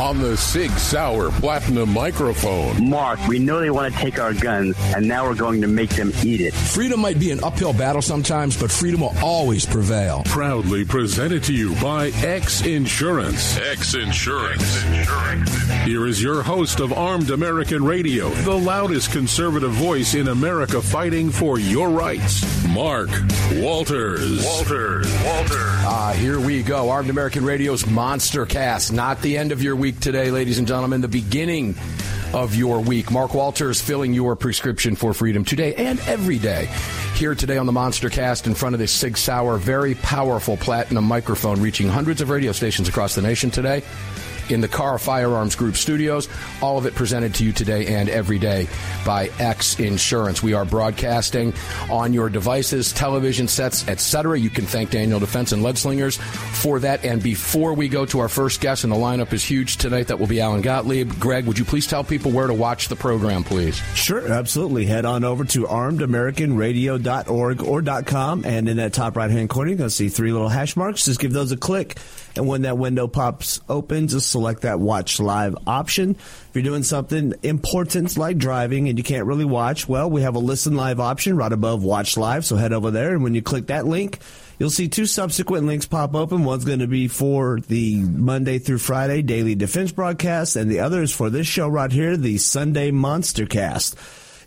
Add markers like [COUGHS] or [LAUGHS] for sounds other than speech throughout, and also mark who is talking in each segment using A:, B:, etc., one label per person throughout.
A: on the Sig Sauer Platinum microphone.
B: Mark, we know they want to take our guns, and now we're going to make them eat it.
C: Freedom might be an uphill battle sometimes, but freedom will always prevail.
A: Proudly presented to you by X Insurance. X Insurance. Here is your host of Armed American Radio, the loudest conservative voice in America fighting for your rights, Mark Walters. Walters. Walters.
C: Ah, here we go. Armed American Radio's Monster Cast. Not the end of your week today, ladies and gentlemen. The beginning of your week. Mark Walters filling your prescription for freedom today and every day. Here today on the Monster Cast in front of this Sig Sauer, very powerful platinum microphone reaching hundreds of radio stations across the nation today in the Kahr Firearms Group studios. All of it presented to you today and every day by X Insurance. We are broadcasting on your devices, television sets, etc. You can thank Daniel Defense and Lead Slingers for that. And before we go to our first guest, and the lineup is huge tonight, that will be Alan Gottlieb. Greg, would you please tell people where to watch the program, please?
D: Sure, absolutely. Head on over to armedamericanradio.org or .com, and in that top right-hand corner, you're going to see three little hash marks. Just give those a click, and when that window pops open, just select that watch live option. If you're doing something important like driving and you can't really watch, well, we have a listen live option right above watch live. So head over there. And when you click that link, you'll see two subsequent links pop open. One's going to be for the Monday through Friday daily defense broadcast, and the other is for this show right here, the Sunday Monster Cast.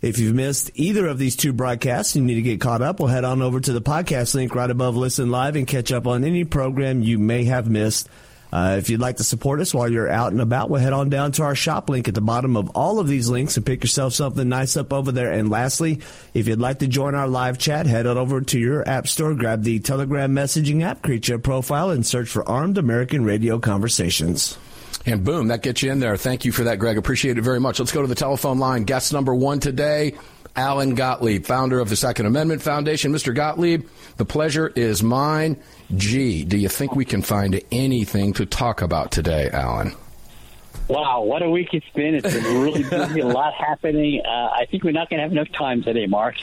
D: If you've missed either of these two broadcasts and you need to get caught up, we'll head on over to the podcast link right above Listen Live and catch up on any program you may have missed. Uh, if you'd like to support us while you're out and about, we'll head on down to our shop link at the bottom of all of these links and pick yourself something nice up over there. And lastly, if you'd like to join our live chat, head on over to your app store, grab the Telegram messaging app, create your profile, and search for Armed American Radio Conversations.
C: And boom, that gets you in there. Thank you for that, Greg. Appreciate it very much. Let's go to the telephone line. Guest number one today, Alan Gottlieb, founder of the Second Amendment Foundation. Mr. Gottlieb, the pleasure is mine. Gee, do you think we can find anything to talk about today, Alan?
B: Wow, what a week it's been. It's been really busy, a lot happening. Uh, I think we're not going to have enough time today, Mark.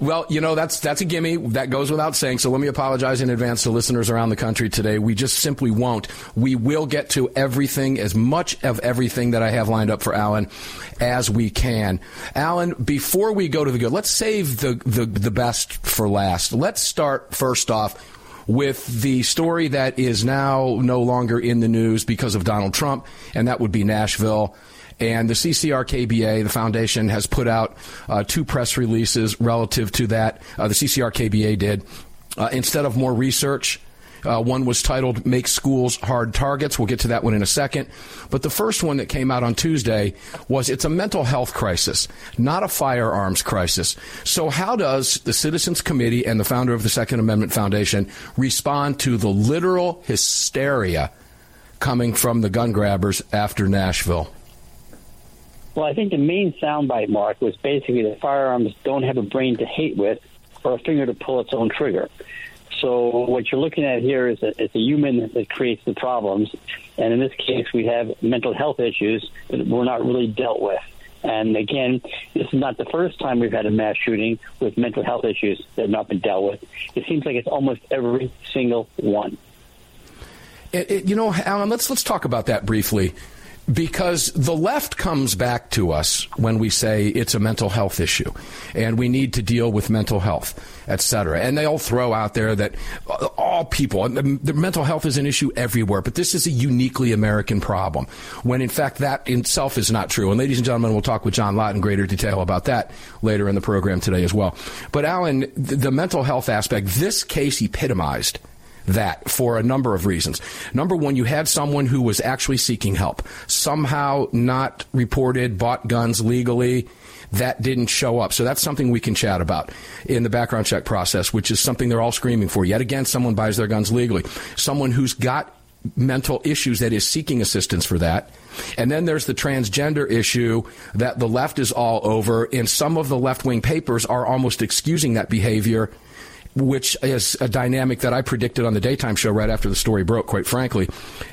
C: Well, you know, that's that's a gimme. That goes without saying. So let me apologize in advance to listeners around the country today. We just simply won't. We will get to everything, as much of everything that I have lined up for Alan as we can. Alan, before we go to the good, let's save the, the, the best for last. Let's start first off with the story that is now no longer in the news because of Donald Trump, and that would be Nashville. And the CCRKBA, the foundation, has put out uh, two press releases relative to that. Uh, the CCRKBA did. Uh, instead of more research, uh, one was titled Make Schools Hard Targets. We'll get to that one in a second. But the first one that came out on Tuesday was it's a mental health crisis, not a firearms crisis. So, how does the Citizens Committee and the founder of the Second Amendment Foundation respond to the literal hysteria coming from the gun grabbers after Nashville?
B: Well, I think the main soundbite, Mark, was basically that firearms don't have a brain to hate with or a finger to pull its own trigger. So what you're looking at here is a, it's a human that creates the problems, and in this case, we have mental health issues that were not really dealt with. And again, this is not the first time we've had a mass shooting with mental health issues that have not been dealt with. It seems like it's almost every single one.
C: It, it, you know, Alan, let's let's talk about that briefly because the left comes back to us when we say it's a mental health issue and we need to deal with mental health, etc. And they'll throw out there that all people, the mental health is an issue everywhere, but this is a uniquely American problem, when in fact that in itself is not true. And ladies and gentlemen, we'll talk with John Lott in greater detail about that later in the program today as well. But Alan, the mental health aspect, this case epitomized that for a number of reasons. Number one, you had someone who was actually seeking help, somehow not reported, bought guns legally. That didn't show up. So that's something we can chat about in the background check process, which is something they're all screaming for. Yet again, someone buys their guns legally. Someone who's got mental issues that is seeking assistance for that. And then there's the transgender issue that the left is all over, and some of the left wing papers are almost excusing that behavior which is a dynamic that I predicted on the daytime show right after the story broke, quite frankly.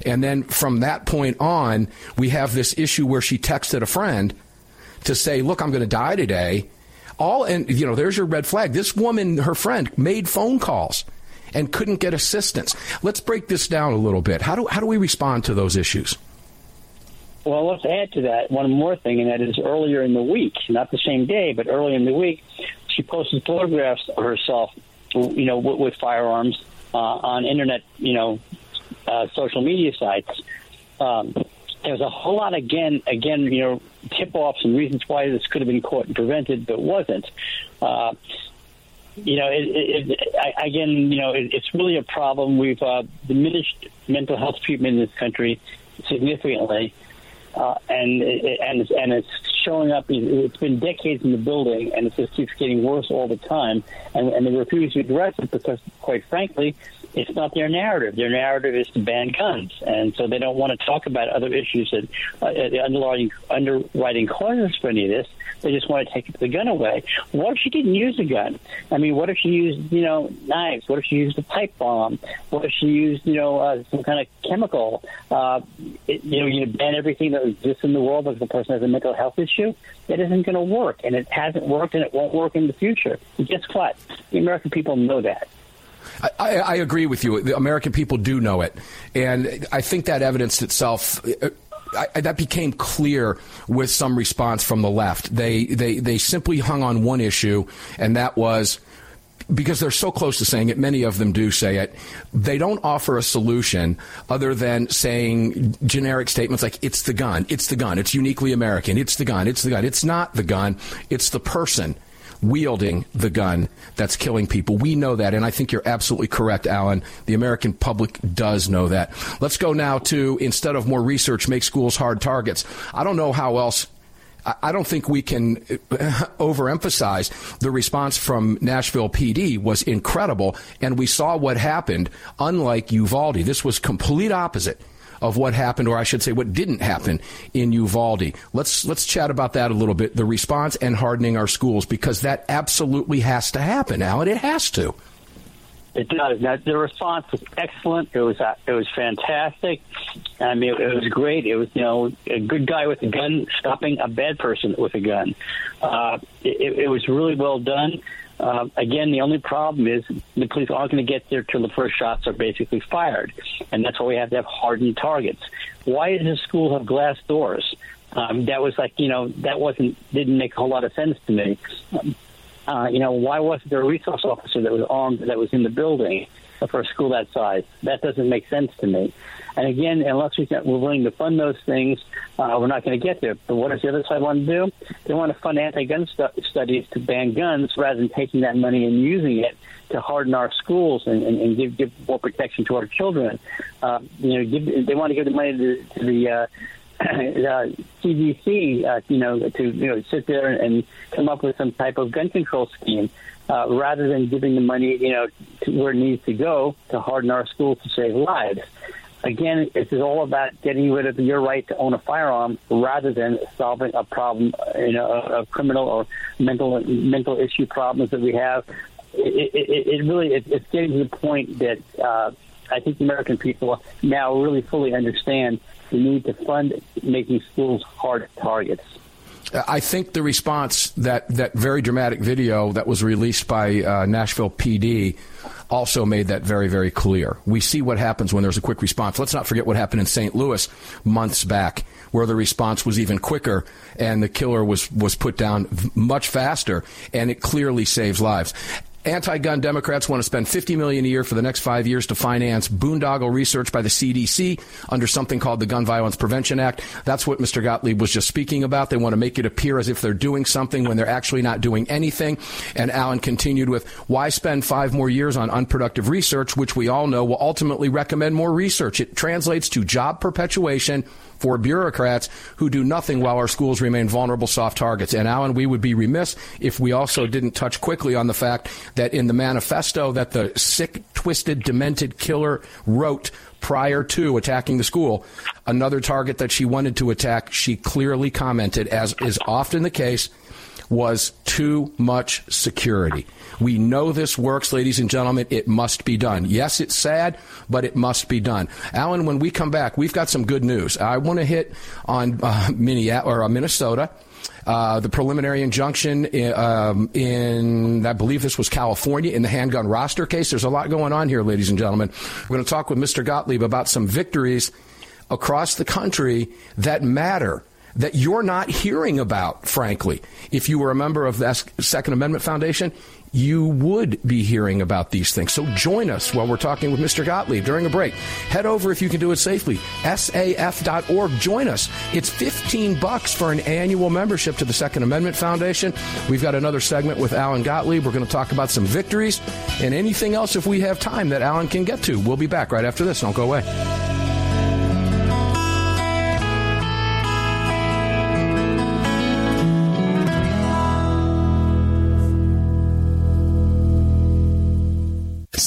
C: And then from that point on, we have this issue where she texted a friend to say, Look, I'm going to die today. All, and, you know, there's your red flag. This woman, her friend, made phone calls and couldn't get assistance. Let's break this down a little bit. How do, how do we respond to those issues?
B: Well, let's add to that one more thing, and that is earlier in the week, not the same day, but earlier in the week, she posted photographs of herself you know, with, with firearms uh, on internet, you know, uh, social media sites. Um, there's a whole lot again, again, you know, tip-offs and reasons why this could have been caught and prevented, but wasn't. Uh, you know, it, it, it, I, again, you know, it, it's really a problem. We've uh, diminished mental health treatment in this country significantly uh, and and it's, and it's showing up. It's been decades in the building, and it just keeps getting worse all the time. And, and they refuse to address it because, quite frankly, it's not their narrative. Their narrative is to ban guns, and so they don't want to talk about other issues that uh, the underlying underwriting causes for any of this. They just want to take the gun away. What if she didn't use a gun? I mean, what if she used, you know, knives? What if she used a pipe bomb? What if she used, you know, uh, some kind of chemical? Uh, it, you know, you ban everything that exists in the world because the person has a mental health issue. It isn't going to work, and it hasn't worked, and it won't work in the future. And guess what? The American people know that.
C: I, I, agree with you. The American people do know it, and I think that evidenced itself. Uh, I, that became clear with some response from the left. They they they simply hung on one issue, and that was because they're so close to saying it, many of them do say it, they don't offer a solution other than saying generic statements like, it's the gun, it's the gun, it's uniquely American, it's the gun, it's the gun. It's not the gun, it's the person wielding the gun that's killing people. We know that, and I think you're absolutely correct, Alan. The American public does know that. Let's go now to instead of more research, make schools hard targets. I don't know how else I don't think we can uh, [LAUGHS] overemphasize the response from Nashville PD was incredible, and we saw what happened. Unlike Uvalde, this was complete opposite of what happened, or I should say, what didn't happen in Uvalde. Let's let's chat about that a little bit. The response and hardening our schools, because that absolutely has to happen, Alan. It has to.
B: It does. Now, the response was excellent. It was uh, it was fantastic. I mean, it, it was great. It was you know a good guy with a gun stopping a bad person with a gun. Uh, it, it was really well done. Uh, again, the only problem is the police aren't going to get there till the first shots are basically fired, and that's why we have to have hardened targets. Why does the school have glass doors? Um, that was like you know that wasn't didn't make a whole lot of sense to me. Um, uh, you know, why wasn't there a resource officer that was armed that was in the building for a school that size? That doesn't make sense to me. And again, unless we can, we're willing to fund those things, uh, we're not going to get there. But what does the other side want to do? They want to fund anti-gun stu- studies to ban guns rather than taking that money and using it to harden our schools and, and, and give, give more protection to our children. Uh, you know, give, they want to give the money to, to the uh, [COUGHS] uh, CDC, uh, you know, to you know sit there and come up with some type of gun control scheme, uh, rather than giving the money, you know, to where it needs to go to harden our schools to save lives. Again, this is all about getting rid of your right to own a firearm rather than solving a problem, you know, of criminal or mental mental issue problems that we have. It, it, it really it, it's getting to the point that uh, I think the American people now really fully understand the need to fund making schools hard targets.
C: I think the response that that very dramatic video that was released by uh, Nashville PD also made that very very clear. We see what happens when there's a quick response. Let's not forget what happened in St. Louis months back, where the response was even quicker and the killer was was put down much faster, and it clearly saves lives Anti-gun Democrats want to spend 50 million a year for the next five years to finance boondoggle research by the CDC under something called the Gun Violence Prevention Act. That's what Mr. Gottlieb was just speaking about. They want to make it appear as if they're doing something when they're actually not doing anything. And Alan continued with, why spend five more years on unproductive research, which we all know will ultimately recommend more research? It translates to job perpetuation for bureaucrats who do nothing while our schools remain vulnerable soft targets. And Alan, we would be remiss if we also didn't touch quickly on the fact that in the manifesto that the sick, twisted, demented killer wrote prior to attacking the school, another target that she wanted to attack, she clearly commented, as is often the case, was too much security. We know this works, ladies and gentlemen. It must be done. Yes, it's sad, but it must be done. Alan, when we come back, we've got some good news. I want to hit on uh, Minneapolis, or, uh, Minnesota. Uh, the preliminary injunction in, um, in, I believe this was California, in the handgun roster case. There's a lot going on here, ladies and gentlemen. We're going to talk with Mr. Gottlieb about some victories across the country that matter that you're not hearing about, frankly. If you were a member of the Second Amendment Foundation, you would be hearing about these things. So join us while we're talking with Mr. Gottlieb during a break. Head over if you can do it safely. SAF.org. Join us. It's 15 bucks for an annual membership to the Second Amendment Foundation. We've got another segment with Alan Gottlieb. We're going to talk about some victories and anything else if we have time that Alan can get to. We'll be back right after this. Don't go away.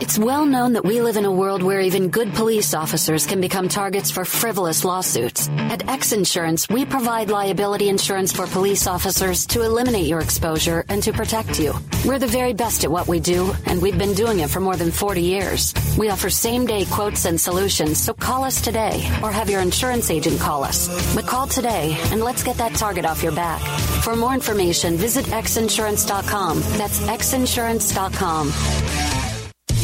E: It's well known that we live in a world where even good police officers can become targets for frivolous lawsuits. At X Insurance, we provide liability insurance for police officers to eliminate your exposure and to protect you. We're the very best at what we do, and we've been doing it for more than 40 years. We offer same day quotes and solutions, so call us today or have your insurance agent call us. But call today and let's get that target off your back. For more information, visit xinsurance.com. That's xinsurance.com.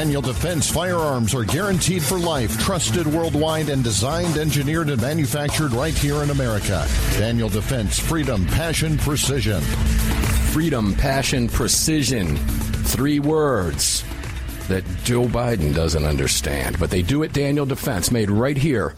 F: Daniel Defense firearms are guaranteed for life, trusted worldwide, and designed, engineered, and manufactured right here in America. Daniel Defense, freedom, passion, precision.
C: Freedom, passion, precision. Three words that Joe Biden doesn't understand, but they do at Daniel Defense, made right here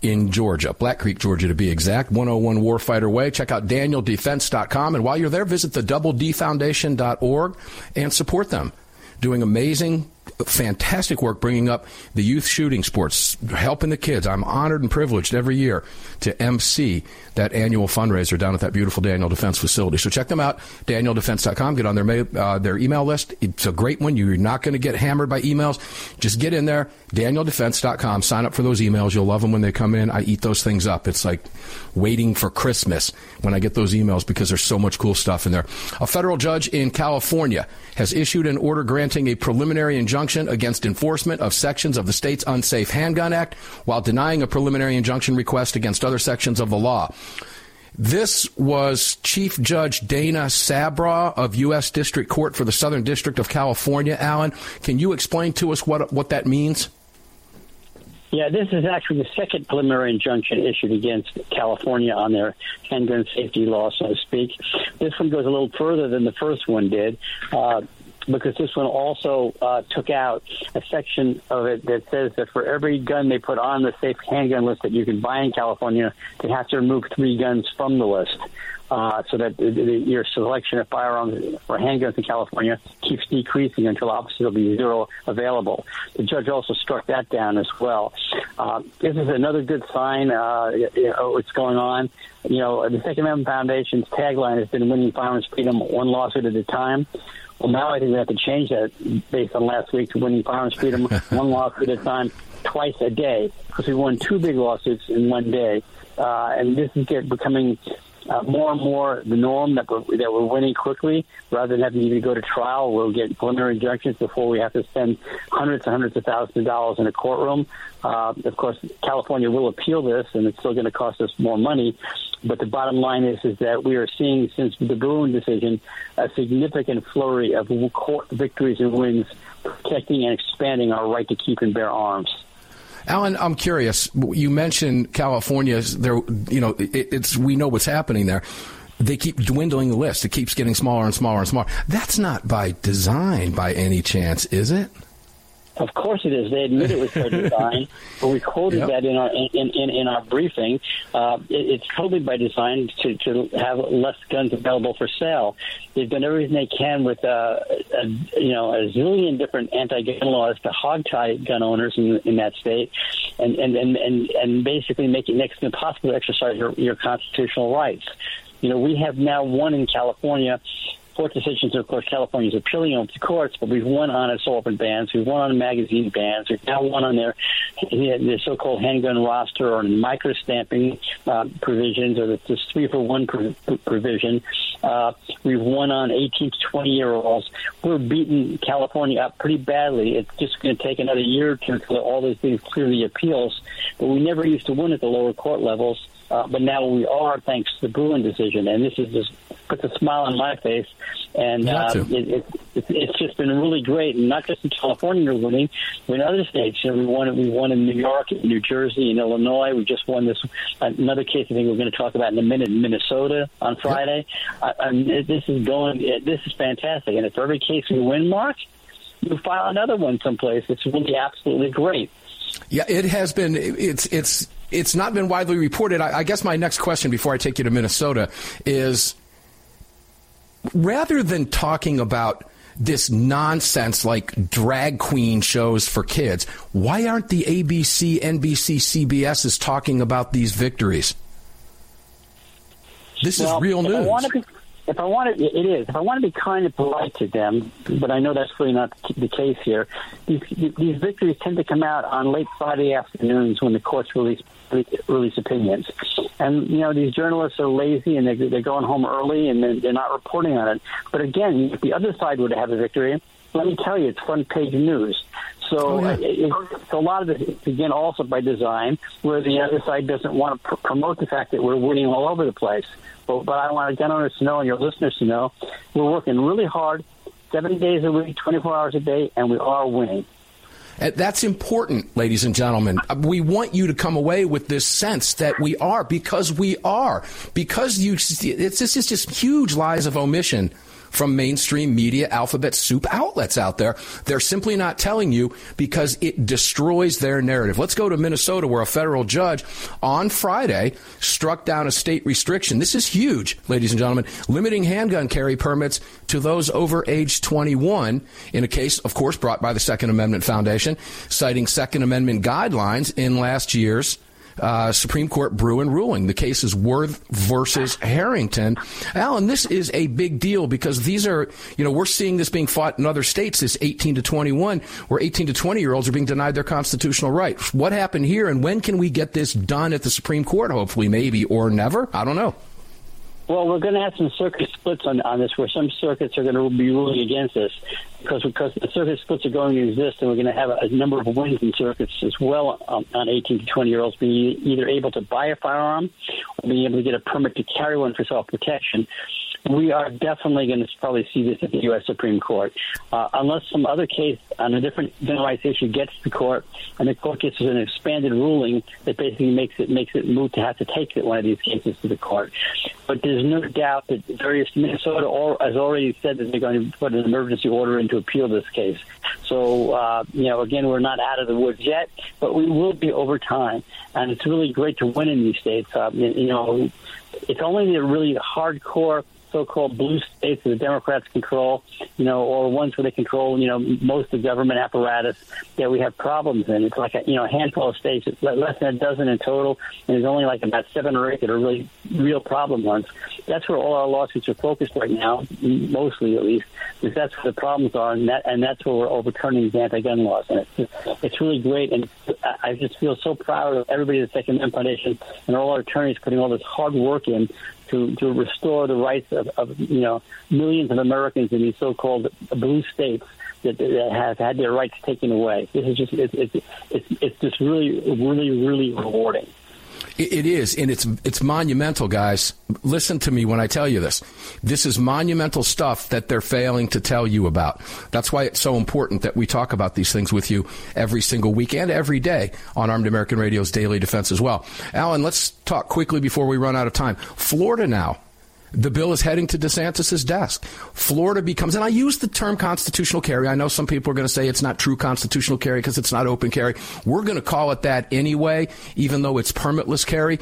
C: in Georgia, Black Creek, Georgia to be exact, 101 Warfighter Way. Check out danieldefense.com. And while you're there, visit the doubledfoundation.org and support them. Doing amazing fantastic work bringing up the youth shooting sports, helping the kids. I'm honored and privileged every year to MC that annual fundraiser down at that beautiful Daniel Defense facility. So check them out, danieldefense.com. Get on their, uh, their email list. It's a great one. You're not going to get hammered by emails. Just get in there, danieldefense.com. Sign up for those emails. You'll love them when they come in. I eat those things up. It's like waiting for Christmas when I get those emails because there's so much cool stuff in there. A federal judge in California has issued an order granting a preliminary injunction against enforcement of sections of the state's Unsafe Handgun Act while denying a preliminary injunction request against other sections of the law. This was Chief Judge Dana Sabraw of U.S. District Court for the Southern District of California. Alan, can you explain to us what what that means?
B: Yeah, this is actually the second preliminary injunction issued against California on their handgun safety law, so to speak. This one goes a little further than the first one did. Uh, because this one also uh, took out a section of it that says that for every gun they put on the safe handgun list that you can buy in California, they have to remove three guns from the list. Uh, so that the, the, your selection of firearms or handguns in California keeps decreasing until obviously there'll be zero available. The judge also struck that down as well. Uh, this is another good sign. Uh, what's going on? You know, the Second Amendment Foundation's tagline has been "Winning firearms freedom, one lawsuit at a time." Well, now I think we have to change that based on last week to winning firearms [LAUGHS] freedom one lawsuit at a time, twice a day, because we won two big lawsuits in one day. Uh, and this is get, becoming uh, more and more the norm that we're, that we're winning quickly rather than having to go to trial. We'll get preliminary injunctions before we have to spend hundreds and hundreds of thousands of dollars in a courtroom. Uh, of course, California will appeal this, and it's still going to cost us more money. But the bottom line is, is that we are seeing since the Bruen decision a significant flurry of court victories and wins, protecting and expanding our right to keep and bear arms.
C: Alan, I'm curious. You mentioned California. There, you know, it, it's we know what's happening there. They keep dwindling the list. It keeps getting smaller and smaller and smaller. That's not by design, by any chance, is it?
B: Of course it is. They admit it was their design, but we quoted yep. that in our in, in, in our briefing. Uh, it, it's totally by design to, to have less guns available for sale. They've done everything they can with uh, a, you know a zillion different anti-gun laws to hogtie gun owners in, in that state, and and, and and and basically make it next to impossible to exercise your, your constitutional rights. You know, we have now won in California court decisions. Of course, California is appealing them to courts, but we've won on assault bans. We've won on magazine bans. We've now won on their the so-called handgun roster or micro stamping uh, provisions or this three for one provision. Uh, we've won on 18 to 20 year olds. We're beating California up pretty badly. It's just going to take another year or two until all these things clear the appeals. But we never used to win at the lower court levels. Uh, but now we are, thanks to the Bruen decision, and this is just puts a smile on my face. And uh, it, it, it's just been really great, and not just in California we're winning, but in other states. You know, we won we won in New York, New Jersey, and Illinois. We just won this another case. I think we're going to talk about in a minute in Minnesota on Friday. Yep. I, I mean, this is going. This is fantastic, and if every case we win, Mark, you file another one someplace. It's really absolutely great.
C: Yeah, it has been. It's it's it's not been widely reported. I, I guess my next question before I take you to Minnesota is rather than talking about this nonsense like drag queen shows for kids, why aren't the ABC, NBC, CBS is talking about these victories? This
B: well,
C: is real news
B: if I want to, it is. If I want to be kind and polite to them, but I know that's really not the case here. These, these victories tend to come out on late Friday afternoons when the courts release release opinions, and you know these journalists are lazy and they, they're going home early and they're not reporting on it. But again, if the other side would have a victory, let me tell you, it's front page news. So oh, yeah. it, it's a lot of it, again, also by design, where the other side doesn't want to pr- promote the fact that we're winning all over the place. But, but I want gun owners to know and your listeners to know we're working really hard, seven days a week, 24 hours a day, and we are winning.
C: Uh, that's important, ladies and gentlemen. Uh, we want you to come away with this sense that we are because we are. Because you, it's, this is just huge lies of omission from mainstream media alphabet soup outlets out there. They're simply not telling you because it destroys their narrative. Let's go to Minnesota where a federal judge on Friday struck down a state restriction. This is huge, ladies and gentlemen, limiting handgun carry permits to those over age 21 in a case, of course, brought by the Second Amendment Foundation, citing Second Amendment guidelines in last year's uh, Supreme Court Bruen ruling. The case is Worth versus Harrington. Alan, this is a big deal because these are, you know, we're seeing this being fought in other states, this 18 to 21, where 18 to 20 year olds are being denied their constitutional rights. What happened here and when can we get this done at the Supreme Court? Hopefully, maybe, or never? I don't know.
B: Well, we're going to have some circuit splits on, on this, where some circuits are going to be ruling against us, because because the circuit splits are going to exist, and we're going to have a, number of wins in circuits as well um, on 18 to 20 year olds being either able to buy a firearm or being able to get a permit to carry one for self protection we are definitely going to probably see this at the U.S. Supreme Court, uh, unless some other case on a different gun rights issue gets to court, and the court gets an expanded ruling that basically makes it makes it moot to have to take one of these cases to the court. But there's no doubt that various Minnesota all, has already said that they're going to put an emergency order in to appeal this case. So uh, you know, again, we're not out of the woods yet, but we will be over time, and it's really great to win in these states. Uh, you know, it's only the really hardcore so-called blue states that the Democrats control, you know, or ones where they control, you know, most of the government apparatus that we have problems in. It's like a, you know, a handful of states, less than a dozen in total, and there's only like about seven or eight that are really real problem ones. That's where all our lawsuits are focused right now, mostly at least, because that's where the problems are, and that and that's where we're overturning these anti-gun laws. And it's it's really great, and I just feel so proud of everybody at the Second Amendment Foundation and all our attorneys putting all this hard work in to, to restore the rights of, of you know millions of Americans in these so-called blue states that, that have had their rights taken away. This is just it's it's it's, it's just really really really rewarding.
C: It is, and it's it's monumental, guys. Listen to me when I tell you this. This is monumental stuff that they're failing to tell you about. That's why it's so important that we talk about these things with you every single week and every day on Armed American Radio's Daily Defense as well. Alan, let's talk quickly before we run out of time. Florida now the bill is heading to DeSantis's desk. Florida becomes, and I use the term constitutional carry. I know some people are going to say it's not true constitutional carry because it's not open carry. We're going to call it that anyway, even though it's permitless carry.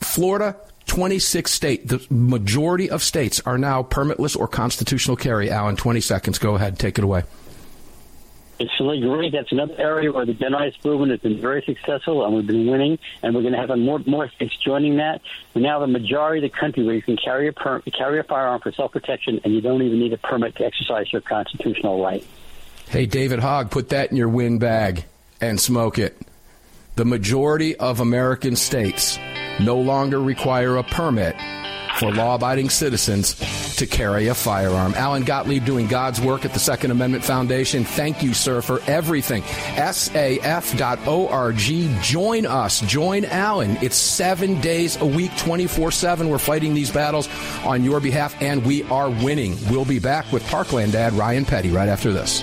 C: Florida 26 state, the majority of states are now permitless or constitutional carry. Alan, 20 seconds. Go ahead, take it away.
B: It's really great. That's another area where the rights movement has been very successful, and we've been winning. And we're going to have more more states joining that. We now have a majority of the country where you can carry a per- carry a firearm for self protection, and you don't even need a permit to exercise your constitutional right.
C: Hey, David Hogg, put that in your wind bag and smoke it. The majority of American states no longer require a permit for law abiding citizens to carry a firearm. Alan Gottlieb doing God's work at the Second Amendment Foundation. Thank you, sir, for everything. SAF.org. Join us. Join Alan. It's seven days a week, 24 7. We're fighting these battles on your behalf, and we are winning. We'll be back with Parkland dad Ryan Petty right after this.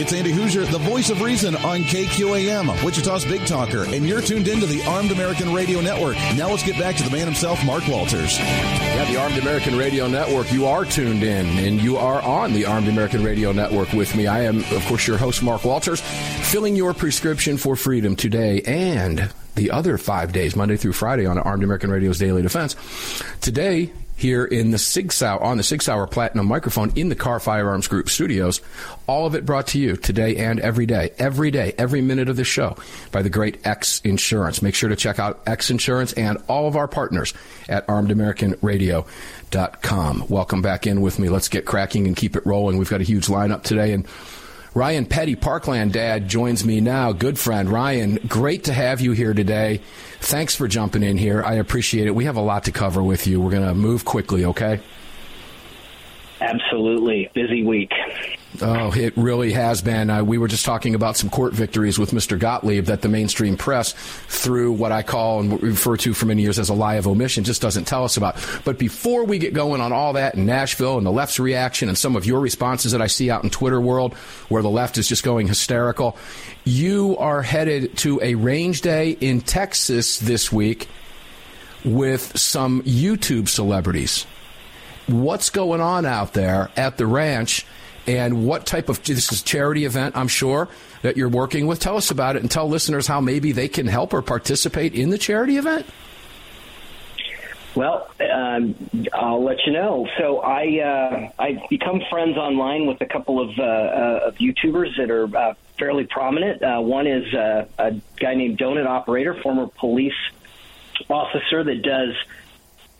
G: It's Andy Hooser, the voice of reason on KQAM, Wichita's Big Talker, and you're tuned into the Armed American Radio Network. Now let's get back to the man himself, Mark Walters.
C: Yeah, the Armed American Radio Network. You are tuned in, and you are on the Armed American Radio Network with me. I am, of course, your host, Mark Walters, filling your prescription for freedom today and the other five days, Monday through Friday, on Armed American Radio's Daily Defense. Today, here in the Sig Sauer on the Sig Sauer Platinum microphone in the Kahr Firearms Group studios. All of it brought to you today and every day, every day, every minute of the show by the great X Insurance. Make sure to check out X Insurance and all of our partners at ArmedAmericanRadio.com. Welcome back in with me. Let's get cracking and keep it rolling. We've got a huge lineup today and. Ryan Petty, Parkland dad, joins me now. Good friend. Ryan, great to have you here today. Thanks for jumping in here. I appreciate it. We have a lot to cover with you. We're going to move quickly, okay?
H: Absolutely. Busy week.
C: Oh, it really has been. Uh, we were just talking about some court victories with Mr. Gottlieb that the mainstream press, through what I call and refer to for many years as a lie of omission, just doesn't tell us about. But before we get going on all that in Nashville and the left's reaction and some of your responses that I see out in Twitter world, where the left is just going hysterical, you are headed to a range day in Texas this week with some YouTube celebrities. What's going on out there at the ranch? and what type of this is charity event i'm sure that you're working with tell us about it and tell listeners how maybe they can help or participate in the charity event
H: well, um, I'll let you know. So I uh, I've become friends online with a couple of, uh, uh, of YouTubers that are uh, fairly prominent. Uh, one is uh, a guy named Donut Operator, former police officer that does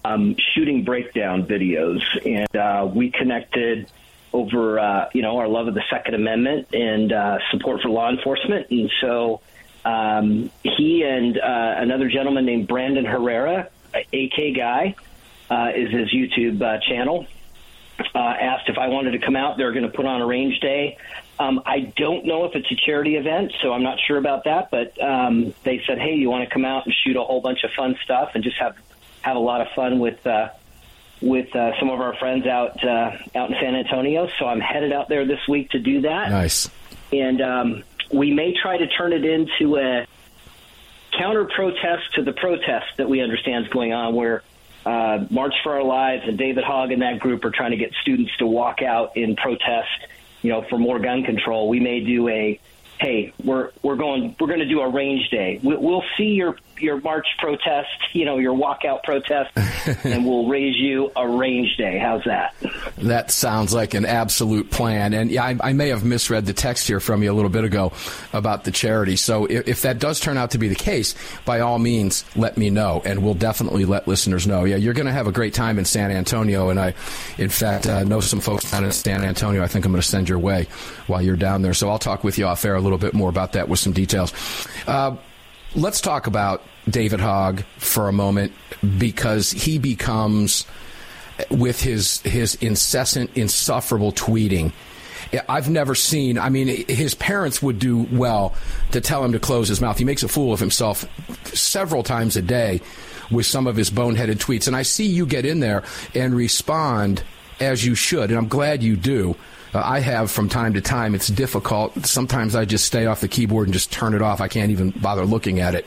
H: um, shooting breakdown videos, and uh, we connected over uh, you know our love of the Second Amendment and uh, support for law enforcement, and so um, he and uh, another gentleman named Brandon Herrera, AK guy, uh, is his YouTube uh, channel. Uh, asked if I wanted to come out. They're going to put on a range day. Um, I don't know if it's a charity event, so I'm not sure about that. But um, they said, "Hey, you want to come out and shoot a whole bunch of fun stuff and just have have a lot of fun with uh, with uh, some of our friends out uh, out in San Antonio. So I'm headed out there this week to do that.
C: Nice.
H: And um, we may try to turn it into a counter protest to the protest that we understand is going on, where uh, March for Our Lives and David Hogg and that group are trying to get students to walk out in protest, you know, for more gun control. We may do a hey, we're we're going we're going to do a range day. We'll see your your march protest, you know, your walkout protest, [LAUGHS] and we'll raise you a range day. How's that?
C: That sounds like an absolute plan. And yeah, I, I may have misread the text here from you a little bit ago about the charity. So if, if, that does turn out to be the case, by all means, let me know, and we'll definitely let listeners know. Yeah, you're going to have a great time in San Antonio, and I, in fact, uh, know some folks down in San Antonio. I think I'm going to send your way while you're down there. So I'll talk with you off air a little bit more about that with some details. Uh, let's talk about David Hogg for a moment because he becomes with his his incessant, insufferable tweeting. I've never seen. I mean, his parents would do well to tell him to close his mouth. He makes a fool of himself several times a day with some of his boneheaded tweets, and I see you get in there and respond as you should, and I'm glad you do uh, I have from time to time. It's difficult. Sometimes I just stay off the keyboard and just turn it off. I can't even bother looking at it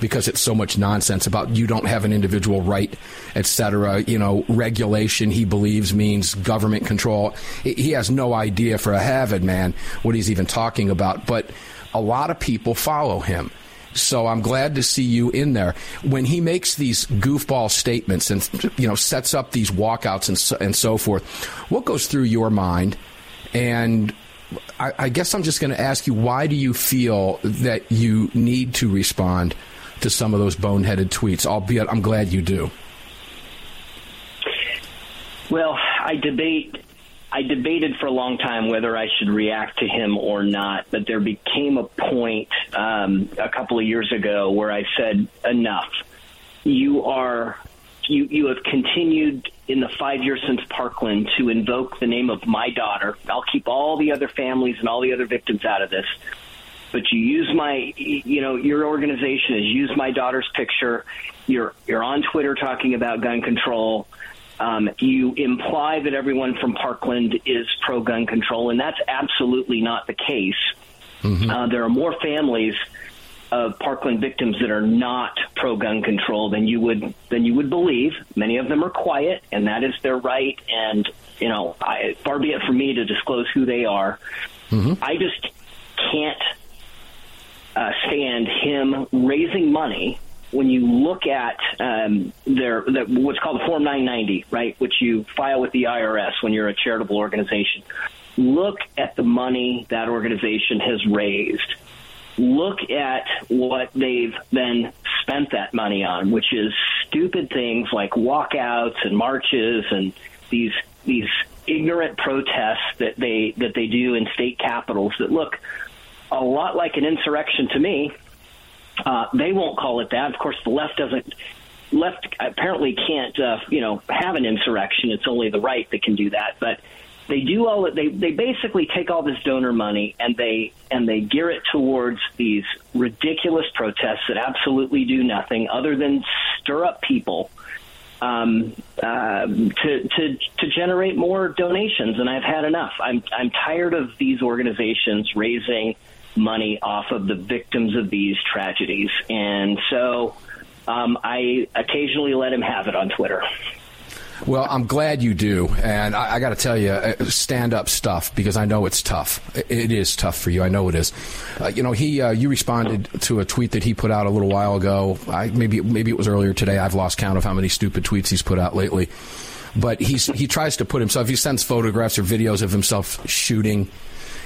C: because it's so much nonsense about you don't have an individual right, etc. You know, regulation he believes means government control. He has no idea for a Harvard man what he's even talking about, but a lot of people follow him. So I'm glad to see you in there. When he makes these goofball statements and you know sets up these walkouts and so, and so forth, what goes through your mind and I, I guess I'm just going to ask you why do you feel that you need to respond to some of those boneheaded tweets, albeit I'm glad you do?
H: Well, I debate. I debated for a long time whether I should react to him or not, but there became a point um, a couple of years ago where I said, "Enough! You are you you have continued in the five years since Parkland to invoke the name of my daughter. I'll keep all the other families and all the other victims out of this. But you use my, you know, your organization has used my daughter's picture. You're you're on Twitter talking about gun control. Um, you imply that everyone from Parkland is pro gun control, and that's absolutely not the case. Mm-hmm. Uh, there are more families of Parkland victims that are not pro gun control than you would than you would believe. Many of them are quiet, and that is their right. And you know, I, far be it from me to disclose who they are. Mm-hmm. I just can't uh, stand him raising money when you look at um, their, their what's called the Form 990, right, which you file with the IRS when you're a charitable organization. Look at the money that organization has raised. Look at what they've then spent that money on, which is stupid things like walkouts and marches and these these ignorant protests that they that they do in state capitals that look a lot like an insurrection to me. Uh, they won't call it that. Of course, the left doesn't. Left apparently can't, uh, you know, have an insurrection. It's only the right that can do that. But they do all. They they basically take all this donor money and they and they gear it towards these ridiculous protests that absolutely do nothing other than stir up people um, uh, to, to to generate more donations, and I've had enough. I'm I'm tired of these organizations raising money off of the victims of these tragedies. And so um, I occasionally let him have it on Twitter.
C: Well, I'm glad you do, and I, I got to tell you, uh, stand up stuff because I know it's tough. It is tough for you. I know it is. Uh, you know, he uh, you responded to a tweet that he put out a little while ago. I, maybe maybe it was earlier today. I've lost count of how many stupid tweets he's put out lately. But he's he tries to put himself. He sends photographs or videos of himself shooting,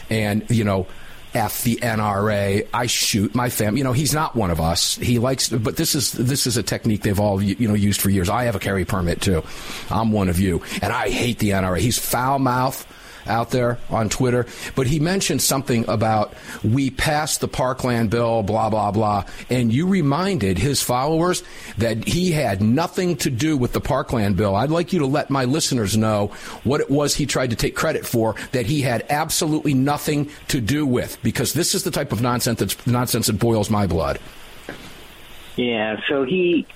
C: and you know F the NRA. I shoot my family. You know, he's not one of us. He likes, but this is this is a technique they've all you know used for years. I have a carry permit too. I'm one of you, and I hate the NRA. He's foul mouth out there on Twitter, but he mentioned something about we passed the Parkland bill, blah, blah, blah. And you reminded his followers that he had nothing to do with the Parkland bill. I'd like you to let my listeners know what it was he tried to take credit for that he had absolutely nothing to do with, because this is the type of nonsense that's nonsense that boils my blood.
H: Yeah, so he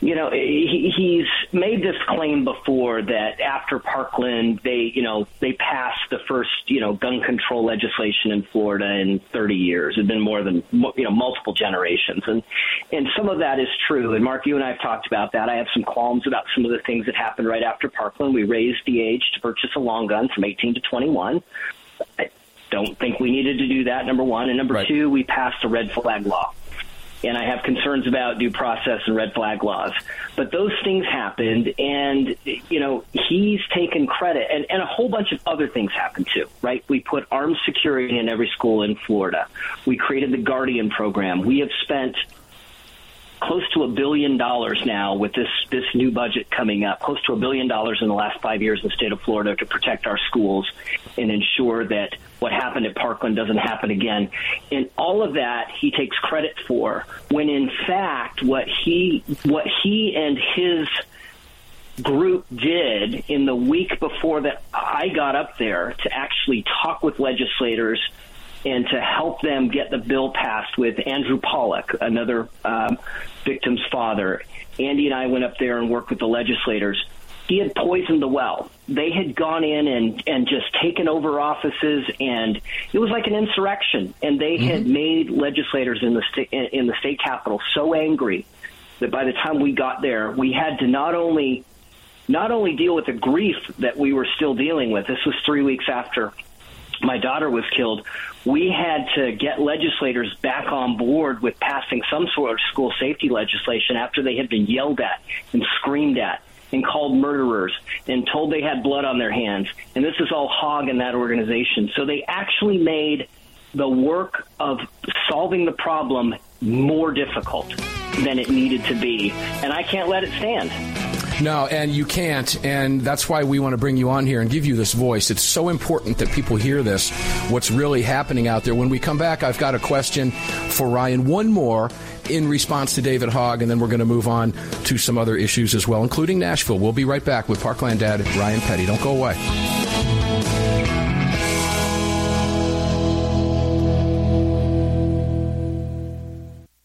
H: you know, he, he's made this claim before that after Parkland, they, you know, they passed the first, you know, gun control legislation in Florida in 30 years. It's been more than, you know, multiple generations, and and some of that is true. And Mark, you and I have talked about that. I have some qualms about some of the things that happened right after Parkland. We raised the age to purchase a long gun from 18 to 21. I don't think we needed to do that. Number one, and number right. two, we passed a red flag law and I have concerns about due process and red flag laws. But those things happened, and you know he's taken credit, and, and a whole bunch of other things happened too. Right? We put armed security in every school in Florida. We created the Guardian program. We have spent close to a billion dollars now with this this new budget coming up. Close to a billion dollars in the last five years in the state of Florida to protect our schools and ensure that what happened at Parkland doesn't happen again. And all of that he takes credit for when in fact what he what he and his group did in the week before that I got up there to actually talk with legislators and to help them get the bill passed with Andrew Pollack, another um, victim's father. Andy and I went up there and worked with the legislators. He had poisoned the well. They had gone in and, and just taken over offices, and it was like an insurrection. And they mm-hmm. had made legislators in the state in the state capitol so angry that by the time we got there, we had to not only not only deal with the grief that we were still dealing with. This was three weeks after my daughter was killed, we had to get legislators back on board with passing some sort of school safety legislation after they had been yelled at and screamed at and called murderers and told they had blood on their hands. And this is all Hogg in that organization. So they actually made the work of solving the problem more difficult than it needed to be. And I can't let it stand.
C: No, and you can't. And that's why we want to bring you on here and give you this voice. It's so important that people hear this, what's really happening out there. When we come back, I've got a question for Ryan. One more in response to David Hogg, and then we're going to move on to some other issues as well, including Nashville. We'll be right back with Parkland Dad Ryan Petty. Don't go away.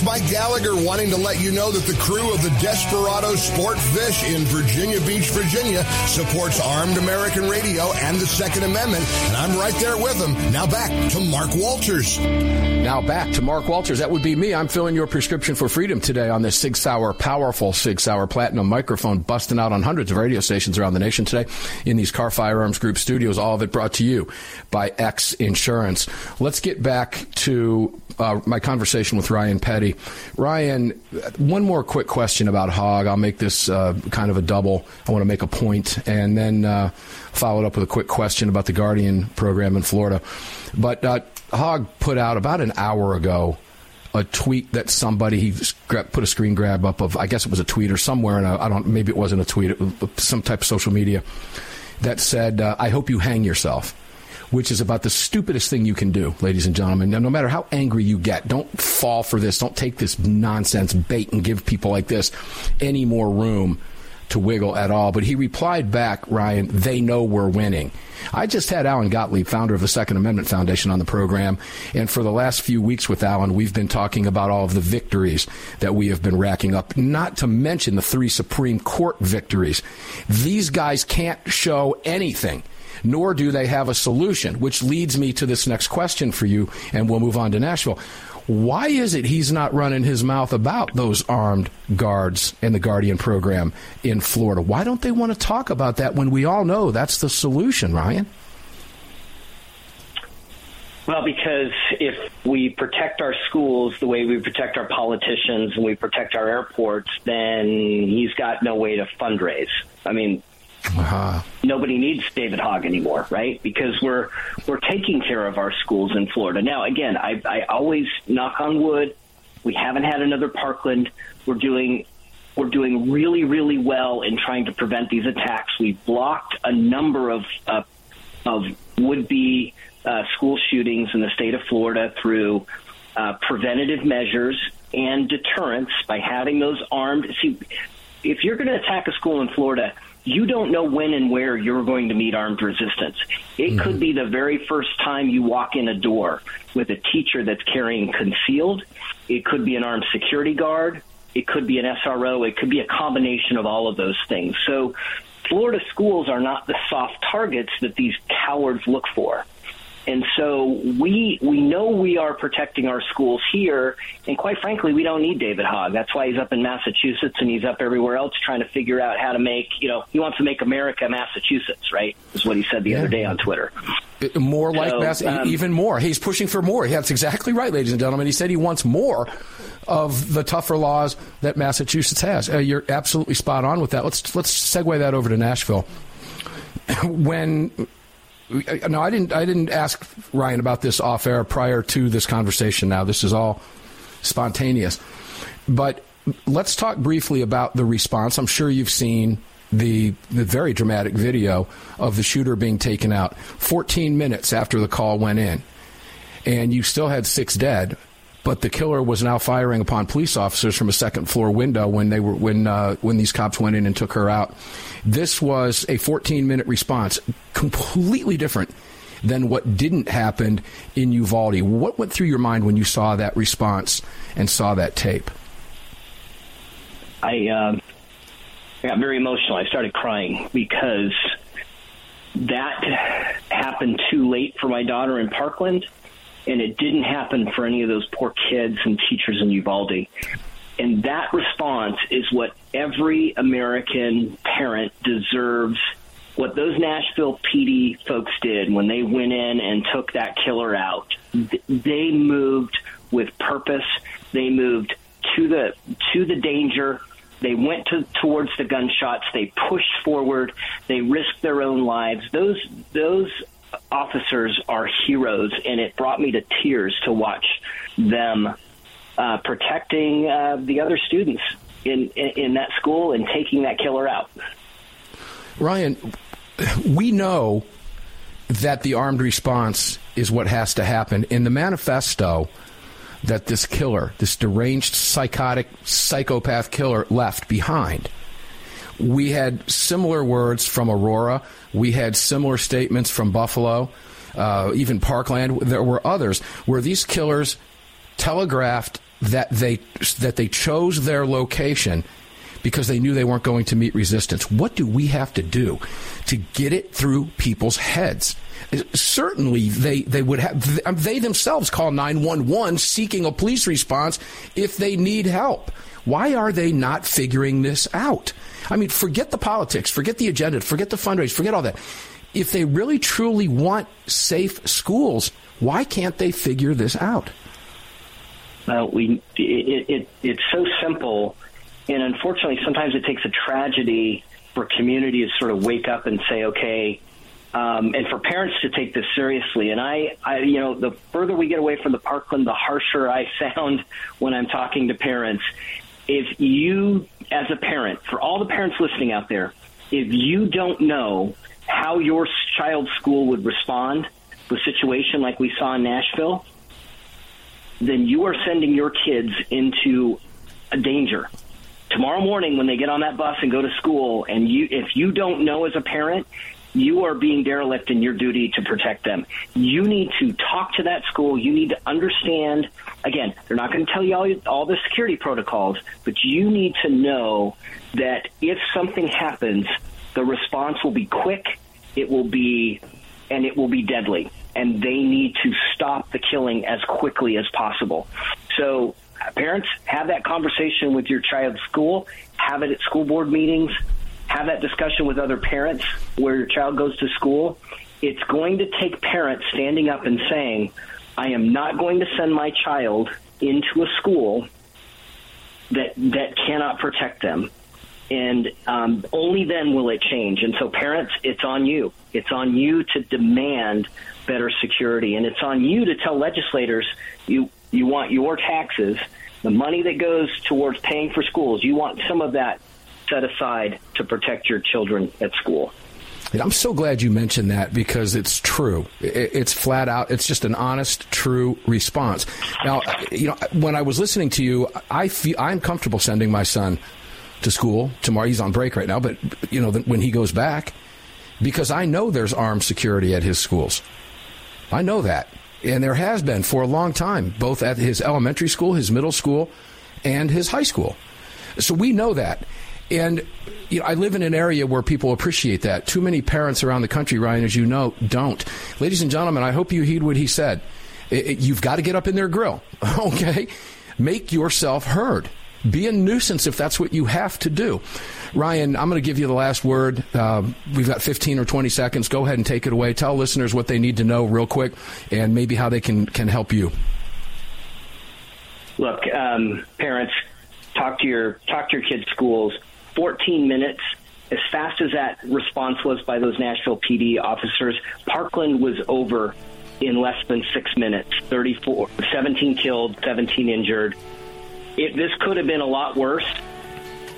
G: It's Mike Gallagher wanting to let you know that the crew of the Desperado Sport Fish in Virginia Beach, Virginia supports Armed American Radio and the Second Amendment, and I'm right there with them. Now back to Mark Walters.
I: Now back to Mark Walters. That would be me. I'm filling your prescription for freedom today on this Sig Sauer, powerful Sig Sauer platinum microphone busting out on hundreds of radio stations around the nation today in these Kahr Firearms Group studios. All of it brought to you by X Insurance. Let's get back to uh, my conversation with Ryan Petty. Ryan, one more quick question about Hogg. I'll make this uh, kind of a double. I want to make a point and then uh, follow it up with a quick question about the Guardian program in Florida. But uh, Hogg put out about an hour ago
C: a tweet that somebody he put a screen grab up of. I guess it was a tweet or somewhere, and I don't. Maybe it wasn't a tweet. It was some type of social media that said, uh, "I hope you hang yourself." Which is about the stupidest thing you can do, ladies and gentlemen. Now, no matter how angry you get, don't fall for this. Don't take this nonsense bait and give people like this any more room to wiggle at all. But he replied back, Ryan, they know we're winning. I just had Alan Gottlieb, founder of the Second Amendment Foundation, on the program. And for the last few weeks with Alan, we've been talking about all of the victories that we have been racking up, not to mention the three Supreme Court victories. These guys can't show anything nor do they have a solution, which leads me to this next question for you, and we'll move on to Nashville. Why is it he's not running his mouth about those armed guards and the Guardian program in Florida? Why don't they want to talk about that when we all know that's the solution, Ryan?
H: Well, because if we protect our schools the way we protect our politicians and we protect our airports, then he's got no way to fundraise. I mean, uh-huh. Nobody needs David Hogg anymore, right? Because we're we're taking care of our schools in Florida. Now, again, I, I always knock on wood. We haven't had another Parkland. We're doing we're doing really really well in trying to prevent these attacks. We've blocked a number of uh, of would be uh, school shootings in the state of Florida through uh, preventative measures and deterrence by having those armed. See, if you're going to attack a school in Florida you don't know when and where you're going to meet armed resistance. It mm-hmm. could be the very first time you walk in a door with a teacher that's carrying concealed. It could be an armed security guard. It could be an SRO. It could be a combination of all of those things. So Florida schools are not the soft targets that these cowards look for. And so we we know we are protecting our schools here, and quite frankly, we don't need David Hogg. That's why he's up in Massachusetts and he's up everywhere else trying to figure out how to make you know he wants to make America Massachusetts, right? Is what he said the yeah. other day on Twitter.
C: More like so, Mass, um, even more. He's pushing for more. That's exactly right, ladies and gentlemen. He said he wants more of the tougher laws that Massachusetts has. Uh, you're absolutely spot on with that. Let's let's segue that over to Nashville. [LAUGHS] when Uh, no, I didn't. I didn't ask Ryan about this off air prior to this conversation. Now this is all spontaneous, but let's talk briefly about the response. I'm sure you've seen the the very dramatic video of the shooter being taken out 14 minutes after the call went in, and you still had six dead but the killer was now firing upon police officers from a second floor window when they were when uh, when these cops went in and took her out. This was a 14 minute response, completely different than what didn't happen in Uvalde. What went through your mind when you saw that response and saw that tape?
H: I, uh, I got very emotional. I started crying because that happened too late for my daughter in Parkland and it didn't happen for any of those poor kids and teachers in Uvalde. And that response is what every American parent deserves. What those Nashville PD folks did when they went in and took that killer out, they moved with purpose. They moved to the to the danger. They went to, towards the gunshots. They pushed forward. They risked their own lives. Those those officers are heroes, and it brought me to tears to watch them uh, protecting uh, the other students in, in, in that school and taking that killer out.
C: Ryan, we know that the armed response is what has to happen. In the manifesto that this killer, this deranged, psychotic, psychopath killer, left behind, we had similar words from Aurora. We had similar statements from Buffalo, uh, even Parkland. There were others where these killers telegraphed that they that they chose their location because they knew they weren't going to meet resistance. What do we have to do to get it through people's heads? Certainly, they, they would have, they themselves call 911 seeking a police response if they need help. Why are they not figuring this out? I mean, forget the politics, forget the agenda, forget the fundraise, forget all that. If they really truly want safe schools, why can't they figure this out?
H: Well, we it, it, it's so simple, and unfortunately, sometimes it takes a tragedy for communities to sort of wake up and say, okay, um, and for parents to take this seriously. And I, I, you know, the further we get away from the Parkland, the harsher I [LAUGHS] sound when I'm talking to parents. If you, as a parent, for all the parents listening out there, if you don't know how your child's school would respond to a situation like we saw in Nashville, then you are sending your kids into a danger. Tomorrow morning, when they get on that bus and go to school, and you, if you don't know as a parent, you are being derelict in your duty to protect them. You need to talk to that school. You need to understand. Again, they're not going to tell you all, all the security protocols, but you need to know that if something happens, the response will be quick. It will be, and it will be deadly. And they need to stop the killing as quickly as possible. So, parents, have that conversation with your child's school. Have it at school board meetings have that discussion with other parents where your child goes to school. It's going to take parents standing up and saying, I am not going to send my child into a school that that cannot protect them. And um, only then will it change. And so, parents, it's on you. It's on you to demand better security, and it's on you to tell legislators you you want your taxes, the money that goes towards paying for schools. You want some of that set aside to protect your children at school.
C: I'm so glad you mentioned that because it's true. It's flat out. It's just an honest, true response. Now, you know, when I was listening to you, I feel I'm comfortable sending my son to school tomorrow. He's on break right now, but you know, when he goes back, because I know there's armed security at his schools. I know that, and there has been for a long time, both at his elementary school, his middle school, and his high school. So we know that. And you know, I live in an area where people appreciate that. Too many parents around the country, Ryan, as you know, don't. Ladies and gentlemen, I hope you heed what he said. It, it, you've got to get up in their grill, [LAUGHS] okay? Make yourself heard. Be a nuisance if that's what you have to do. Ryan, I'm going to give you the last word. Uh, we've got 15 or 20 seconds. Go ahead and take it away. Tell listeners what they need to know real quick and maybe how they can, can help you.
H: Look, um, parents, talk to your talk to your kids' schools 14 minutes. As fast as that response was by those Nashville PD officers, Parkland was over in less than six minutes. 34, 17 killed, 17 injured. It, this could have been a lot worse.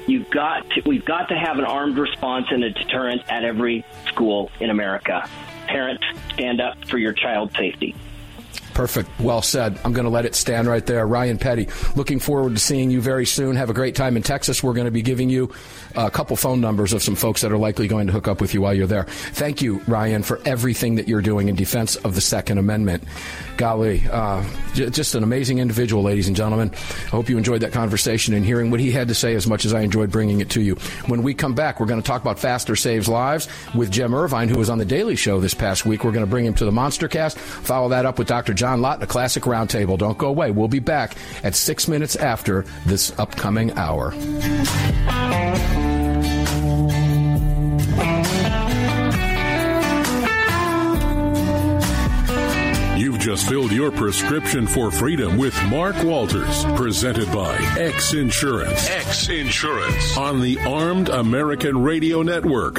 H: You've got to, we've got to have an armed response and a deterrent at every school in America. Parents, stand up for your child's safety.
C: Perfect. Well said. I'm going to let it stand right there. Ryan Petty, looking forward to seeing you very soon. Have a great time in Texas. We're going to be giving you a couple phone numbers of some folks that are likely going to hook up with you while you're there. Thank you, Ryan, for everything that you're doing in defense of the Second Amendment. Golly, uh, j- just an amazing individual, ladies and gentlemen. I hope you enjoyed that conversation and hearing what he had to say as much as I enjoyed bringing it to you. When we come back, we're going to talk about Faster Saves Lives with Jim Irvine, who was on The Daily Show this past week. We're going to bring him to the Monster Cast. Follow that up with Dr. John Lott, a classic roundtable. Don't go away. We'll be back at six minutes after this upcoming hour.
A: You've just filled your prescription for freedom with Mark Walters, presented by X Insurance. X Insurance on the Armed American Radio Network.